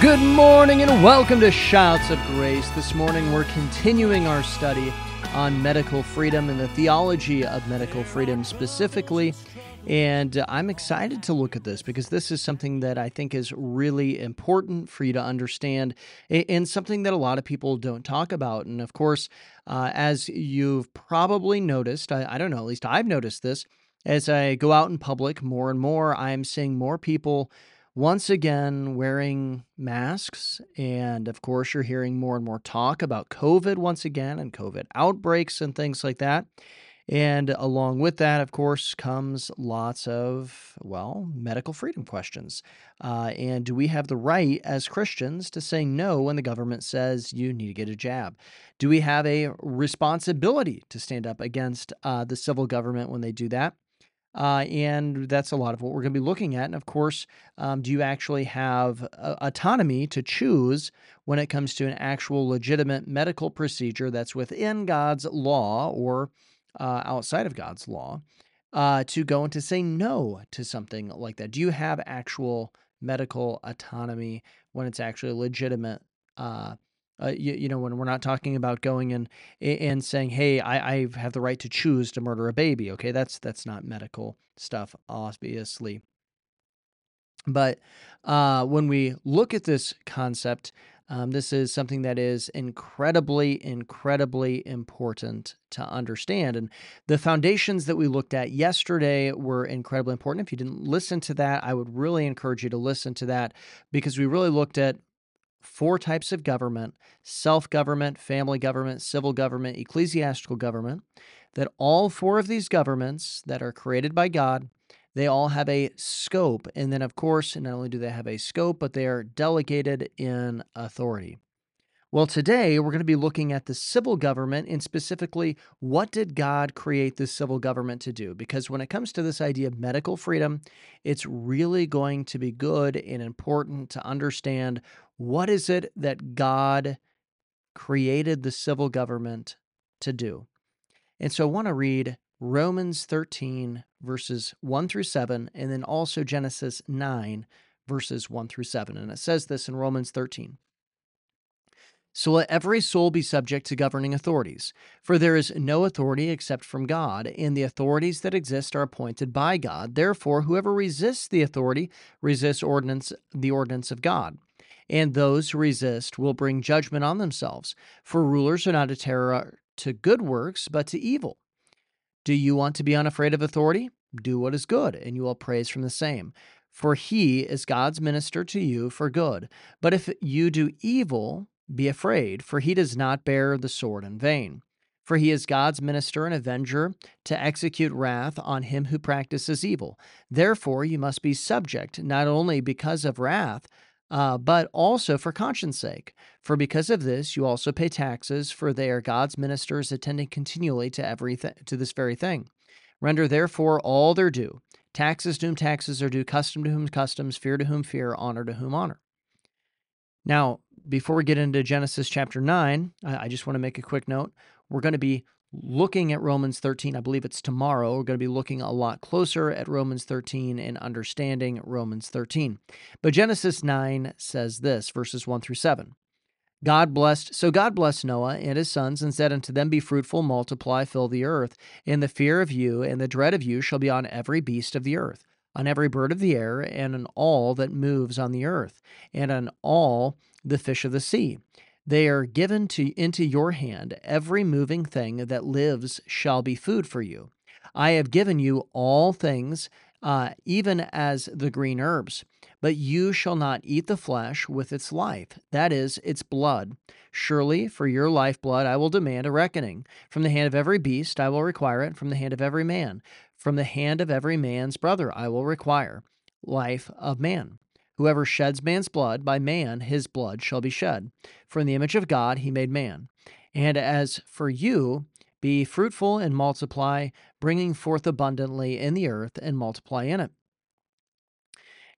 Good morning and welcome to Shouts of Grace. This morning we're continuing our study on medical freedom and the theology of medical freedom specifically. And I'm excited to look at this because this is something that I think is really important for you to understand and something that a lot of people don't talk about. And of course, uh, as you've probably noticed, I, I don't know, at least I've noticed this, as I go out in public more and more, I'm seeing more people once again wearing masks. And of course, you're hearing more and more talk about COVID once again and COVID outbreaks and things like that. And along with that, of course, comes lots of, well, medical freedom questions. Uh, and do we have the right as Christians to say no when the government says you need to get a jab? Do we have a responsibility to stand up against uh, the civil government when they do that? Uh, and that's a lot of what we're going to be looking at. And of course, um, do you actually have uh, autonomy to choose when it comes to an actual legitimate medical procedure that's within God's law or uh, outside of God's law uh, to go and to say no to something like that? Do you have actual medical autonomy when it's actually legitimate? Uh, you, you, know, when we're not talking about going and and saying, "Hey, I, I have the right to choose to murder a baby." Okay, that's that's not medical stuff, obviously. But uh, when we look at this concept, um, this is something that is incredibly, incredibly important to understand. And the foundations that we looked at yesterday were incredibly important. If you didn't listen to that, I would really encourage you to listen to that because we really looked at four types of government self government, family government, civil government, ecclesiastical government. That all four of these governments that are created by God, they all have a scope. And then, of course, not only do they have a scope, but they are delegated in authority. Well, today we're going to be looking at the civil government and specifically what did God create the civil government to do? Because when it comes to this idea of medical freedom, it's really going to be good and important to understand what is it that God created the civil government to do. And so I want to read Romans 13, verses 1 through 7, and then also Genesis 9, verses 1 through 7. And it says this in Romans 13. So let every soul be subject to governing authorities, for there is no authority except from God, and the authorities that exist are appointed by God. Therefore, whoever resists the authority resists ordinance, the ordinance of God. And those who resist will bring judgment on themselves, for rulers are not a terror to good works, but to evil. Do you want to be unafraid of authority? Do what is good, and you will praise from the same. For he is God's minister to you for good. But if you do evil, be afraid, for he does not bear the sword in vain. For he is God's minister and avenger to execute wrath on him who practices evil. Therefore, you must be subject, not only because of wrath, uh, but also for conscience sake. For because of this, you also pay taxes, for they are God's ministers attending continually to everything to this very thing. Render therefore all their due. Taxes to whom taxes are due, custom to whom customs, fear to whom fear, honor to whom honor. Now, before we get into Genesis chapter 9, I just want to make a quick note. We're going to be looking at Romans 13. I believe it's tomorrow. We're going to be looking a lot closer at Romans 13 and understanding Romans 13. But Genesis 9 says this, verses 1 through 7. God blessed, so God blessed Noah and his sons and said unto them, Be fruitful, multiply, fill the earth, and the fear of you and the dread of you shall be on every beast of the earth on every bird of the air, and on all that moves on the earth, and on all the fish of the sea. They are given to into your hand. Every moving thing that lives shall be food for you. I have given you all things, uh, even as the green herbs. But you shall not eat the flesh with its life, that is, its blood. Surely for your lifeblood I will demand a reckoning. From the hand of every beast I will require it, from the hand of every man. From the hand of every man's brother I will require life of man. Whoever sheds man's blood, by man his blood shall be shed. For in the image of God he made man. And as for you, be fruitful and multiply, bringing forth abundantly in the earth and multiply in it.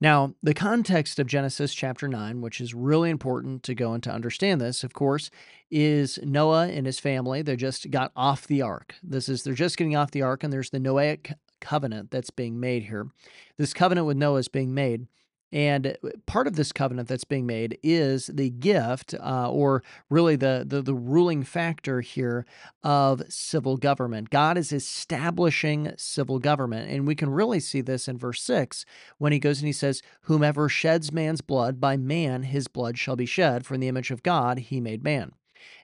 Now, the context of Genesis chapter 9, which is really important to go and to understand this, of course, is Noah and his family. They just got off the ark. This is, they're just getting off the ark, and there's the Noahic covenant that's being made here. This covenant with Noah is being made. And uh, part of this covenant that's being made is the gift, uh, or really the, the, the ruling factor here of civil government. God is establishing civil government. And we can really see this in verse 6 when he goes and he says, Whomever sheds man's blood, by man his blood shall be shed, for in the image of God he made man.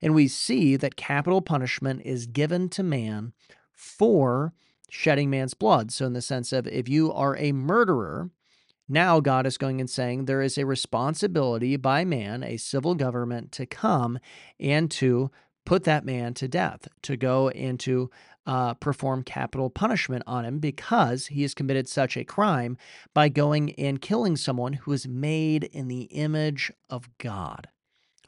And we see that capital punishment is given to man for shedding man's blood. So, in the sense of if you are a murderer, now God is going and saying there is a responsibility by man, a civil government, to come and to put that man to death, to go and to uh, perform capital punishment on him because he has committed such a crime by going and killing someone who is made in the image of God.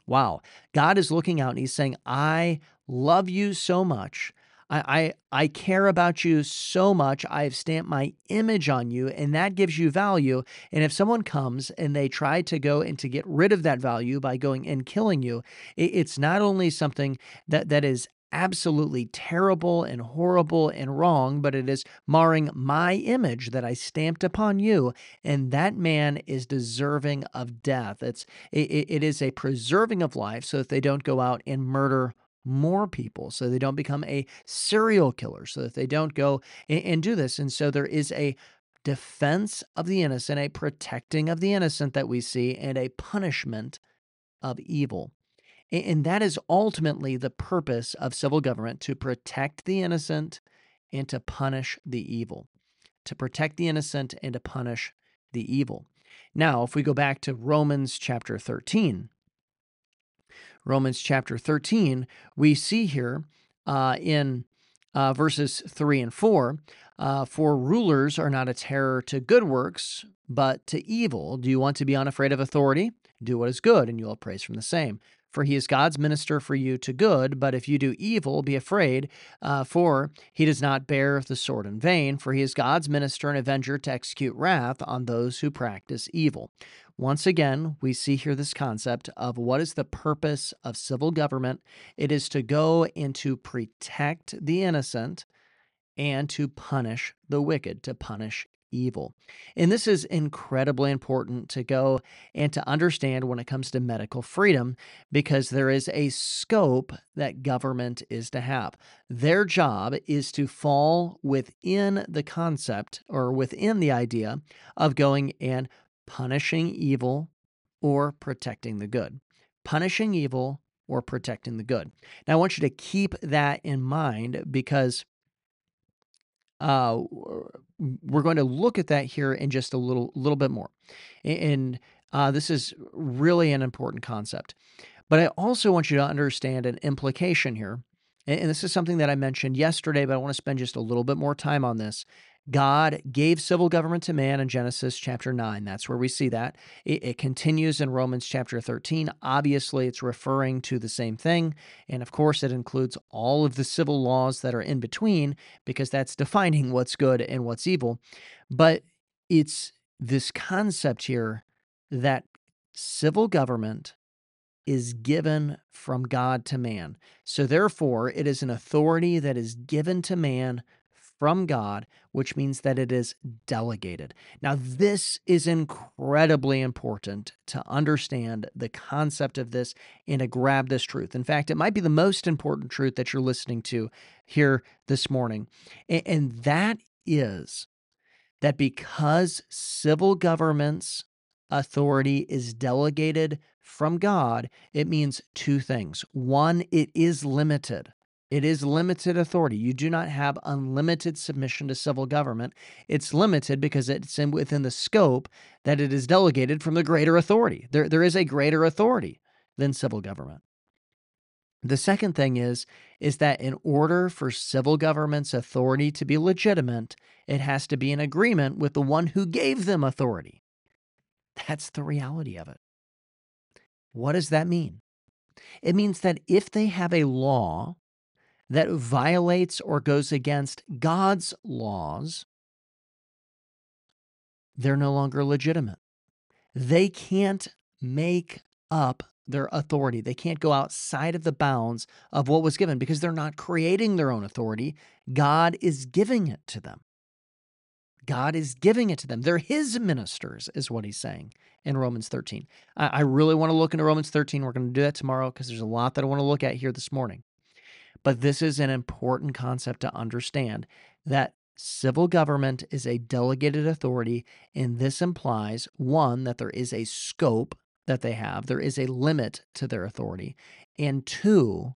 Wow. God is looking out and he's saying, I love you so much I, I, I care about you so much. I've stamped my image on you, and that gives you value. And if someone comes and they try to go and to get rid of that value by going and killing you, it, it's not only something that, that is absolutely terrible and horrible and wrong, but it is marring my image that I stamped upon you. And that man is deserving of death. It's it, it is a preserving of life so that they don't go out and murder more people so they don't become a serial killer, so that they don't go and, and do this. And so there is a defense of the innocent, a protecting of the innocent that we see, and a punishment of evil. And that is ultimately the purpose of civil government to protect the innocent and to punish the evil. To protect the innocent and to punish the evil. Now, if we go back to Romans chapter 13, Romans chapter 13, we see here uh, in uh, verses 3 and 4 uh, For rulers are not a terror to good works, but to evil. Do you want to be unafraid of authority? Do what is good, and you will have praise from the same. For he is God's minister for you to good, but if you do evil, be afraid, uh, for he does not bear the sword in vain, for he is God's minister and avenger to execute wrath on those who practice evil. Once again, we see here this concept of what is the purpose of civil government. It is to go and to protect the innocent and to punish the wicked, to punish evil. And this is incredibly important to go and to understand when it comes to medical freedom because there is a scope that government is to have. Their job is to fall within the concept or within the idea of going and punishing evil or protecting the good. Punishing evil or protecting the good. Now, I want you to keep that in mind because uh, we're going to look at that here in just a little little bit more. And uh, this is really an important concept. But I also want you to understand an implication here. And this is something that I mentioned yesterday, but I want to spend just a little bit more time on this. God gave civil government to man in Genesis chapter 9. That's where we see that. It, it, continues in Romans chapter 13. Obviously, it's referring to the same thing. And of course, it includes all of the civil laws that are in between because that's defining what's good and what's evil. But it's this concept here that civil government is given from God to man. So, therefore, it is an authority that is given to man from God, which means that it is delegated. Now, this is incredibly important to understand the concept of this and to grab this truth. In fact, it might be the most important truth that you're listening to here this morning. And that is that because civil government's authority is delegated from God, it means two things. One, it is limited. It is limited authority. You do not have unlimited submission to civil government. It's limited because it's in, within the scope that it is delegated from the greater authority. There, there is a greater authority than civil government. The second thing is is that in order for civil government's authority to be legitimate, it has to be in agreement with the one who gave them authority. That's the reality of it. What does that mean? It means that if they have a law that violates or goes against God's laws, they're no longer legitimate. They can't make up their authority. They can't go outside of the bounds of what was given because they're not creating their own authority. God is giving it to them. God is giving it to them. They're his ministers, is what he's saying in Romans 13. I, really want to look into Romans 13. We're going to do that tomorrow because there's a lot that I want to look at here this morning. But this is an important concept to understand that civil government is a delegated authority, and this implies one, that there is a scope that they have, there is a limit to their authority, and two,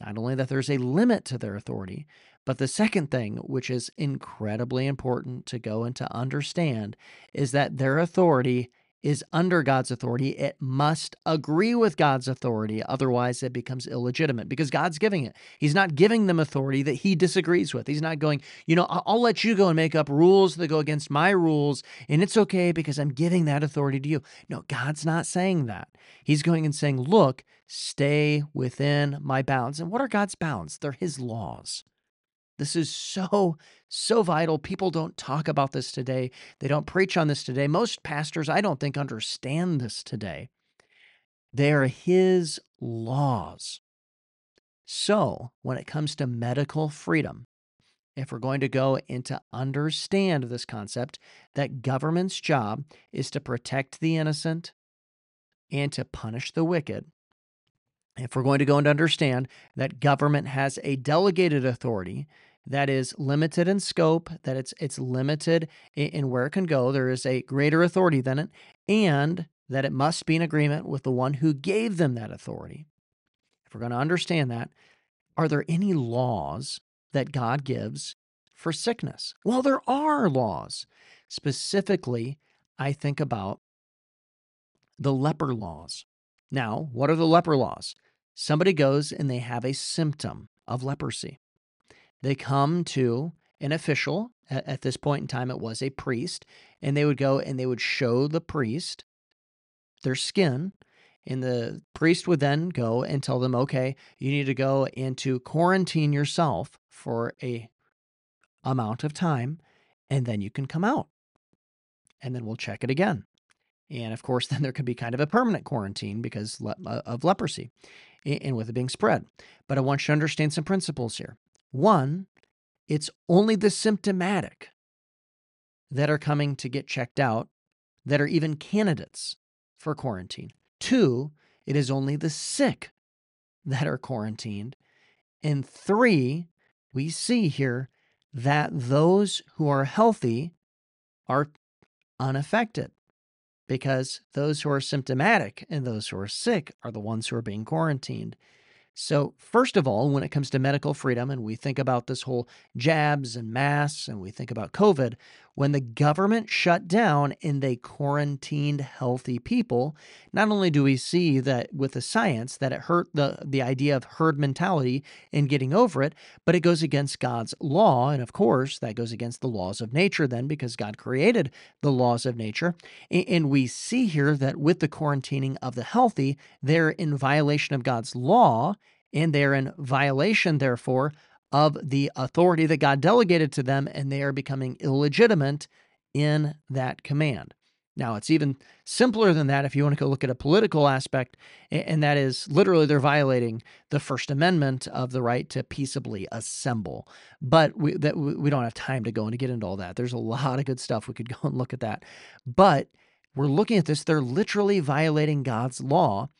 not only that there's a limit to their authority, but the second thing, which is incredibly important to go and to understand, is that their authority is under God's authority, it must agree with God's authority. Otherwise, it becomes illegitimate because God's giving it. He's not giving them authority that he disagrees with. He's not going, you know, I'll let you go and make up rules that go against my rules, and it's okay because I'm giving that authority to you. No, God's not saying that. He's going and saying, look, stay within my bounds. And what are God's bounds? They're his laws. This is so, so vital. People don't talk about this today. They don't preach on this today. Most pastors, I don't think, understand this today. They are his laws. So, when it comes to medical freedom, if we're going to go into understand this concept that government's job is to protect the innocent and to punish the wicked, if we're going to go and understand that government has a delegated authority that is limited in scope, that it's it's limited in, in, where it can go, there is a greater authority than it, and that it must be in agreement with the one who gave them that authority. If we're going to understand that, are there any laws that God gives for sickness? Well, there are laws. Specifically, I think about the leper laws. Now, what are the leper laws? Somebody goes and they have a symptom of leprosy. They come to an official. At, this point in time, it was a priest. And they would go and they would show the priest their skin. And the priest would then go and tell them, okay, you need to go into quarantine yourself for a amount of time, and then you can come out. And then we'll check it again. And of course, then there could be kind of a permanent quarantine because uh, of leprosy and with it being spread. But I want you to understand some principles here. One, it's only the symptomatic that are coming to get checked out that are even candidates for quarantine. Two, it is only the sick that are quarantined. And three, we see here that those who are healthy are unaffected because those who are symptomatic and those who are sick are the ones who are being quarantined. So, first of all, when it comes to medical freedom, and we think about this whole jabs and masks, and we think about COVID, when the government shut down and they quarantined healthy people, not only do we see that with the science that it hurt the, the idea of herd mentality and getting over it, but it goes against God's law. And of course, that goes against the laws of nature then because God created the laws of nature. And we see here that with the quarantining of the healthy, they're in violation of God's law and they're in violation, therefore, of the authority that God delegated to them, and they are becoming illegitimate in that command. Now, it's even simpler than that if you want to go look at a political aspect, and that is literally they're violating the First Amendment of the right to peaceably assemble. But we, that, we don't have time to go and get into all that. There's a lot of good stuff. We could go and look at that. But we're looking at this, they're literally violating God's law.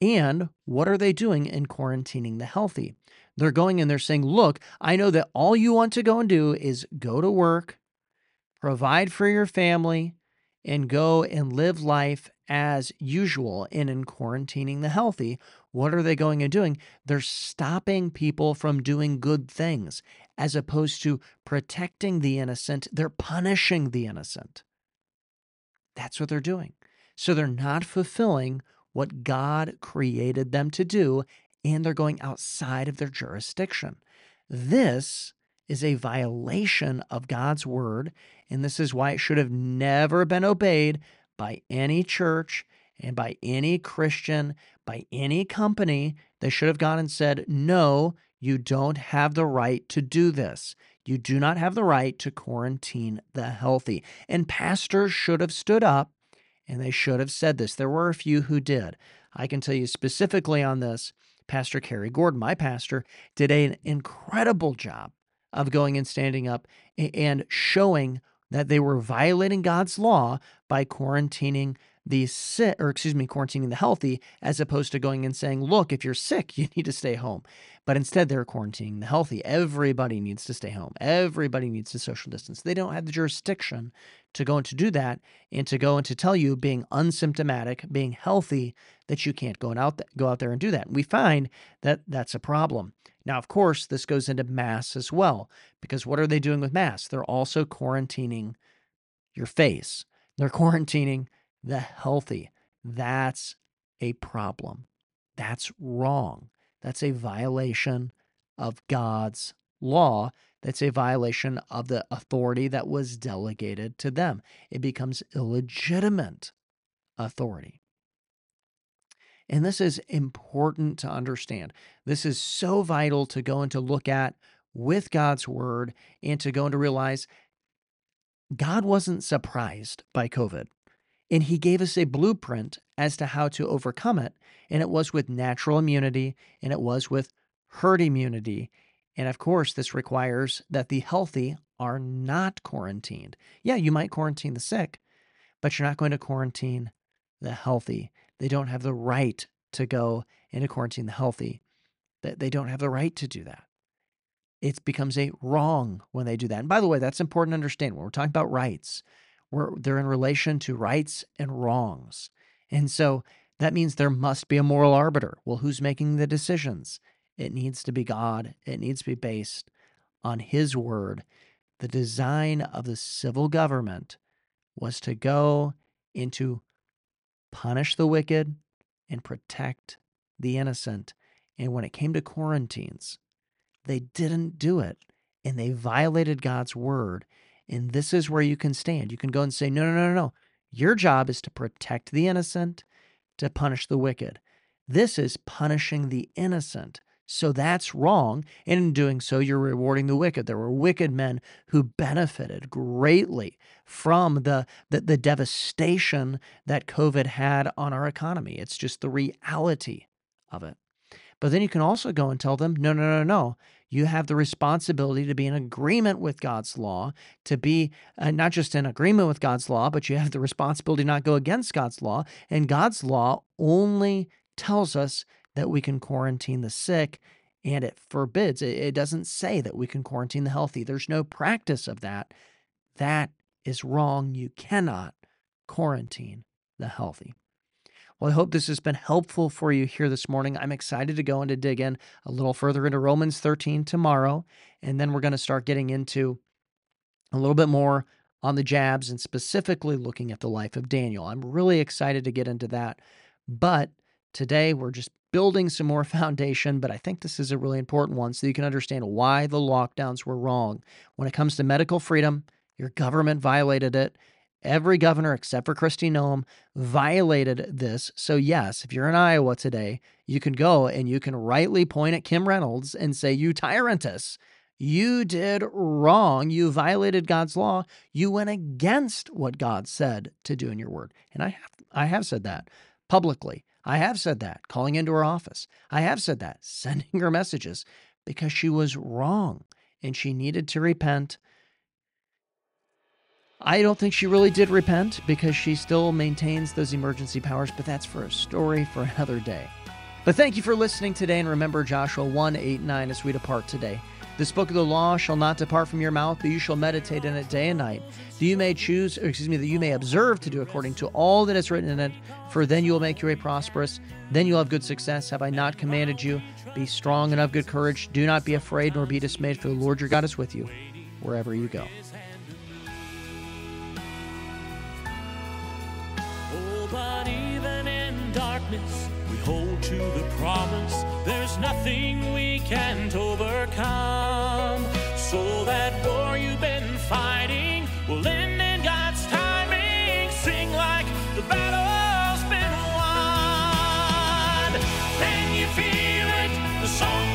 And what are they doing in quarantining the healthy? They're going and they're saying, Look, I know that all you want to go and do is go to work, provide for your family, and go and live life as usual. And in quarantining the healthy, what are they going and doing? They're stopping people from doing good things as opposed to protecting the innocent. They're punishing the innocent. That's what they're doing. So they're not fulfilling what God created them to do and they're going outside of their jurisdiction. This is a violation of God's word, and this is why it should have never been obeyed by any church and by any Christian, by any company. They should have gone and said, No, you don't have the right to do this. You do not have the right to quarantine the healthy. And pastors should have stood up and they should have said this. There were a few who did. I can tell you specifically on this Pastor Kerry Gordon, my pastor, did an incredible job of going and standing up and showing that they were violating God's law by quarantining the sick, or excuse me, quarantining the healthy, as opposed to going and saying, look, if you're sick, you need to stay home. But instead, they're quarantining the healthy. Everybody needs to stay home. Everybody needs to social distance. They don't have the jurisdiction to go and to do that and to go and to tell you, being unsymptomatic, being healthy, that you can't go and out th- go out there and do that. And we find that that's a problem. Now, of course, this goes into mass as well, because what are they doing with mass? They're also quarantining your face. They're quarantining the healthy. That's a problem. That's wrong. That's a violation of God's law. That's a violation of the authority that was delegated to them. It becomes illegitimate authority. And this is important to understand. This is so vital to go and to look at with God's word and to go and to realize God wasn't surprised by COVID. And he gave us a blueprint as to how to overcome it. And it was with natural immunity and it was with herd immunity. And of course, this requires that the healthy are not quarantined. Yeah, you might quarantine the sick, but you're not going to quarantine the healthy. They don't have the right to go into quarantine the healthy. They don't have the right to do that. It becomes a wrong when they do that. And by the way, that's important to understand when we're talking about rights they're in relation to rights and wrongs. And so that means there must be a moral arbiter. Well, who's making the decisions? It needs to be God. It needs to be based on His word. The design of the civil government was to go into punish the wicked and protect the innocent. And when it came to quarantines, they didn't do it and they violated God's word and this is where you can stand. You can go and say, no, no, no, no, no. Your job is to protect the innocent, to punish the wicked. This is punishing the innocent. So that's wrong. And in doing so, you're rewarding the wicked. There were wicked men who benefited greatly from the, the, the devastation that COVID had on our economy. It's just the reality of it. But then you can also go and tell them, no, no, no, no you have the responsibility to be in agreement with God's law, to be uh, not just in agreement with God's law, but you have the responsibility to not go against God's law. And God's law only tells us that we can quarantine the sick and it forbids, it doesn't say that we can quarantine the healthy. There's no practice of that. That is wrong. You cannot quarantine the healthy. Well, I hope this has been helpful for you here this morning. I'm excited to go and to dig in a little further into Romans 13 tomorrow. And then we're going to start getting into a little bit more on the jabs and specifically looking at the life of Daniel. I'm really excited to get into that. But today we're just building some more foundation, but I think this is a really important one so you can understand why the lockdowns were wrong. When it comes to medical freedom, your government violated it. Every governor except for Kristi Noem violated this. So, yes, if you're in Iowa today, you can go and you can rightly point at Kim Reynolds and say, You tyrantess, you did wrong. You violated God's law. You went against what God said to do in your word. And I have, I have said that publicly. I have said that calling into her office. I have said that sending her messages because she was wrong and she needed to repent I don't think she really did repent because she still maintains those emergency powers, but that's for a story for another day. But thank you for listening today, and remember Joshua 1 8 9 as we depart today. This book of the law shall not depart from your mouth, but you shall meditate in it day and night. That you may choose, excuse me, that you may observe to do according to all that is written in it, for then you will make your way prosperous. Then you'll have good success. Have I not commanded you? Be strong and of good courage. Do not be afraid nor be dismayed, for the Lord your God is with you wherever you go. Darkness, we hold to the promise. There's nothing we can't overcome. So that war you've been fighting will end in God's timing. Sing like the battle's been won. Can you feel it? The song